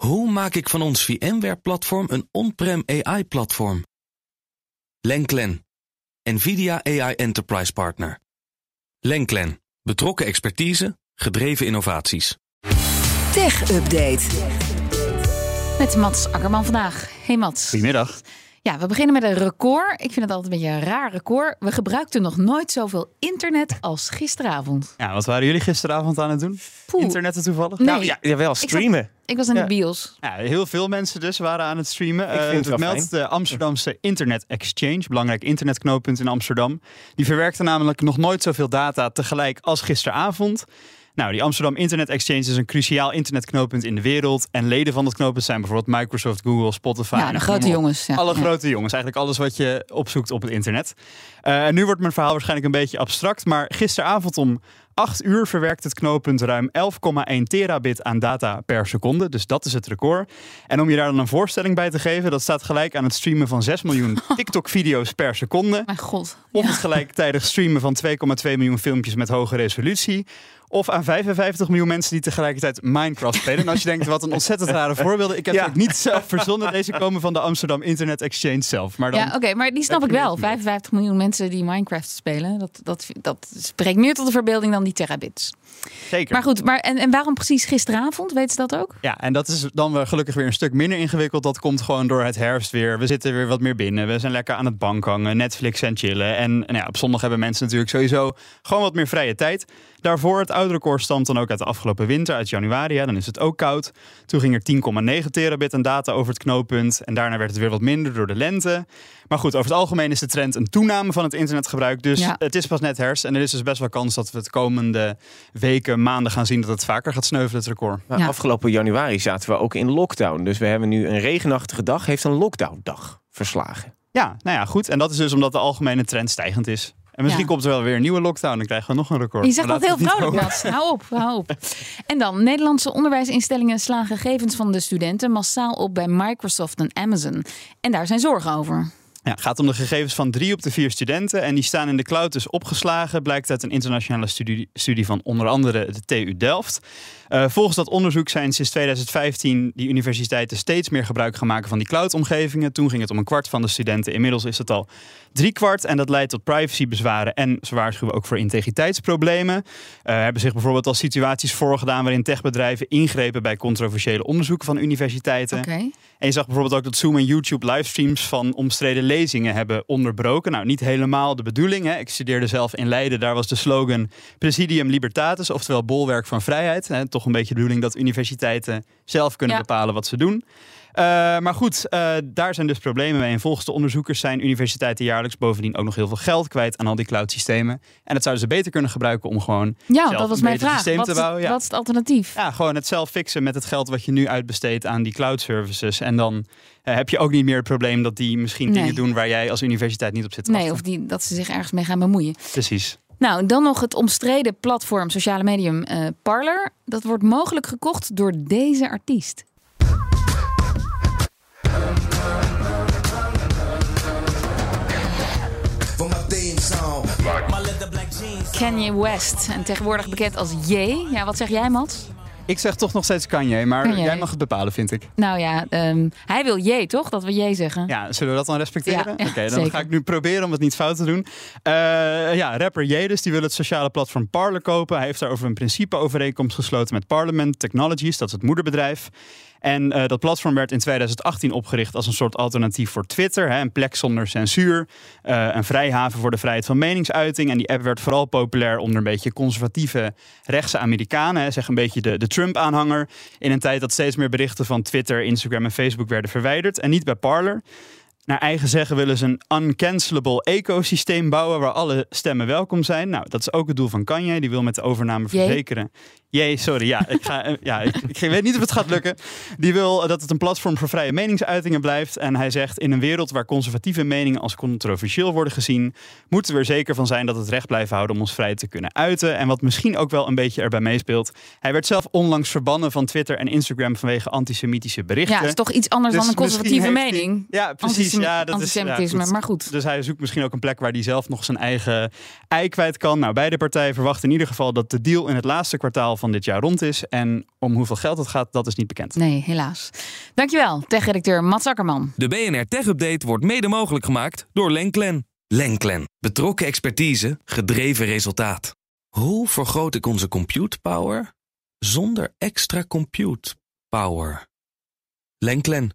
Hoe maak ik van ons VMware-platform een on-prem AI-platform? Lenklen, NVIDIA AI Enterprise Partner. Lenklen, betrokken expertise, gedreven innovaties. Tech Update. Met Mats Akkerman vandaag. Hey Mats. Goedemiddag. Ja, we beginnen met een record. Ik vind het altijd een beetje een raar record. We gebruikten nog nooit zoveel internet als gisteravond. Ja, wat waren jullie gisteravond aan het doen? Poeh. Internetten toevallig? Nee. Nou ja, jawel, streamen. Ik was in Ja. de bios. Ja, heel veel mensen dus waren aan het streamen. Ik vind Eh, het wel meldt de Amsterdamse Internet Exchange, belangrijk internetknooppunt in Amsterdam. Die verwerkte namelijk nog nooit zoveel data tegelijk als gisteravond. Nou, die Amsterdam Internet Exchange is een cruciaal internetknooppunt in de wereld. En leden van dat knooppunt zijn bijvoorbeeld Microsoft, Google, Spotify. Ja, de grote jongens. Ja. Alle Ja. grote jongens, eigenlijk alles wat je opzoekt op het internet. Eh, en nu wordt mijn verhaal waarschijnlijk een beetje abstract, maar gisteravond om 8 uur verwerkt het knooppunt ruim 11,1 terabit aan data per seconde. Dus dat is het record. En om je daar dan een voorstelling bij te geven, dat staat gelijk aan het streamen van 6 miljoen TikTok-video's per seconde. Mijn god. Of het gelijktijdig streamen van 2,2 miljoen filmpjes met hoge resolutie. Of aan 55 miljoen mensen die tegelijkertijd Minecraft spelen. En als je denkt, wat een ontzettend rare voorbeelden. Ik heb Ja. het ook niet zelf verzonnen. Deze komen van de Amsterdam Internet Exchange zelf. Maar dan Ja, oké, maar die snap ik wel. het meer. 55 miljoen mensen die Minecraft spelen. Dat, dat, dat spreekt meer tot de verbeelding dan die terabits. zeker. Maar goed, maar en, en waarom precies gisteravond? Weet ze dat ook? Ja, en dat is dan weer gelukkig weer een stuk minder ingewikkeld. Dat komt gewoon door het herfst weer. We zitten weer wat meer binnen. We zijn lekker aan het bank hangen, Netflix en chillen. En nou ja, op zondag hebben mensen natuurlijk sowieso gewoon wat meer vrije tijd. Daarvoor het oude record stamt dan ook uit de afgelopen winter, uit januari. Ja, dan is het ook koud. Toen ging er 10,9 terabit aan data over het knooppunt. En daarna werd het weer wat minder door de lente. Maar goed, over het algemeen is de trend een toename van het internetgebruik. Dus Ja. het is pas net herfst. En er is dus best wel kans dat we het komende weken, maanden gaan zien dat het vaker gaat sneuvelen, het record. Ja. afgelopen januari zaten we ook in lockdown. Dus we hebben nu een regenachtige dag, heeft een lockdown-dag verslagen. Ja, nou ja, goed. En dat is dus omdat de algemene trend stijgend is. En misschien Ja. komt er wel weer een nieuwe lockdown. Dan krijgen we nog een record. Je zegt dat heel vrolijk, Mats. Hou op, hou op. En dan, Nederlandse onderwijsinstellingen slaan gegevens van de studenten massaal op bij Microsoft en Amazon. En daar zijn zorgen over. Ja, het gaat om de gegevens van drie op de vier studenten. En die staan in de cloud dus opgeslagen. Blijkt uit een internationale studie, studie van onder andere de TU Delft. Eh, volgens dat onderzoek zijn sinds 2015 die universiteiten steeds meer gebruik gaan maken van die cloud-omgevingen. Toen ging het om een kwart van de studenten. Inmiddels is het al drie kwart. En dat leidt tot privacybezwaren. En ze waarschuwen ook voor integriteitsproblemen. Eh hebben zich bijvoorbeeld al situaties voorgedaan waarin techbedrijven ingrepen bij controversiële onderzoeken van universiteiten. En je zag bijvoorbeeld ook dat Zoom en YouTube livestreams van omstreden lezingen hebben onderbroken. Nou, niet helemaal de bedoeling. Hè. Ik studeerde zelf in Leiden. Daar was de slogan Presidium Libertatis, oftewel bolwerk van vrijheid. Hè. Toch een beetje de bedoeling dat universiteiten zelf kunnen Ja. bepalen wat ze doen. Eh, maar goed, eh, daar zijn dus problemen mee. En volgens de onderzoekers zijn universiteiten jaarlijks bovendien ook nog heel veel geld kwijt aan al die cloud systemen. En dat zouden ze beter kunnen gebruiken om gewoon Ja, zelf dat was een mijn vraag. systeem Wat, te bouwen. Ja. wat is het alternatief? Ja, gewoon het zelf fixen met het geld wat je nu uitbesteedt aan die cloud services. En dan eh, heb je ook niet meer het probleem dat die misschien Nee. dingen doen waar jij als universiteit niet op zit te Nee, of die, dat ze zich ergens mee gaan bemoeien. Precies. Nou, dan nog het omstreden platform, sociale medium eh, Parler. Dat wordt mogelijk gekocht door deze artiest. Kanye West. En tegenwoordig bekend als Ye. Ja, wat zeg jij, Mats? Ik zeg toch nog steeds Kanye, maar Kanye. jij mag het bepalen, vind ik. Nou ja, ehm, hij wil Ye, toch? Dat we Ye zeggen. Ja, zullen we dat dan respecteren? Ja, ja, Oké, dan zeker. ga ik nu proberen om het niet fout te doen. Eh, ja, rapper Jedus die wil het sociale platform Parler kopen. Hij heeft daarover een principeovereenkomst gesloten met Parliament Technologies, dat is het moederbedrijf. En eh, dat platform werd in 2018 opgericht als een soort alternatief voor Twitter. Hè, een plek zonder censuur, eh, een vrijhaven voor de vrijheid van meningsuiting. En die app werd vooral populair onder een beetje conservatieve rechtse Amerikanen. Hè, zeg een beetje de, de Trump-aanhanger. In een tijd dat steeds meer berichten van Twitter, Instagram en Facebook werden verwijderd. En niet bij Parler. Naar eigen zeggen willen ze een uncancelable ecosysteem bouwen waar alle stemmen welkom zijn. Nou, dat is ook het doel van Kanye. Die wil met de overname verzekeren. Jee, sorry. Ja, ik, ga, eh, ja, ik, ik weet niet of het gaat lukken. Die wil dat het een platform voor vrije meningsuitingen blijft. En hij zegt, in een wereld waar conservatieve meningen als controversieel worden gezien, moeten we er zeker van zijn dat het recht blijven houden om ons vrij te kunnen uiten. En wat misschien ook wel een beetje erbij meespeelt. Hij werd zelf onlangs verbannen van Twitter en Instagram vanwege antisemitische berichten. Ja, is toch iets anders Dus dan een conservatieve mening. Ja, precies. Ja, dat is- antisemitisme. ja, goed. maar goed. Dus hij zoekt misschien ook een plek waar hij zelf nog zijn eigen ei kwijt kan. Nou, beide partijen verwachten in ieder geval dat de deal in het laatste kwartaal van dit jaar rond is. En om hoeveel geld het gaat, dat is niet bekend. Nee, helaas. Dankjewel, tech-redacteur Mats Akkerman. De BNR Tech Update wordt mede mogelijk gemaakt door Lenklen. Lenklen. Betrokken expertise, gedreven resultaat. Hoe vergroot ik onze compute power zonder extra compute power? Lenklen.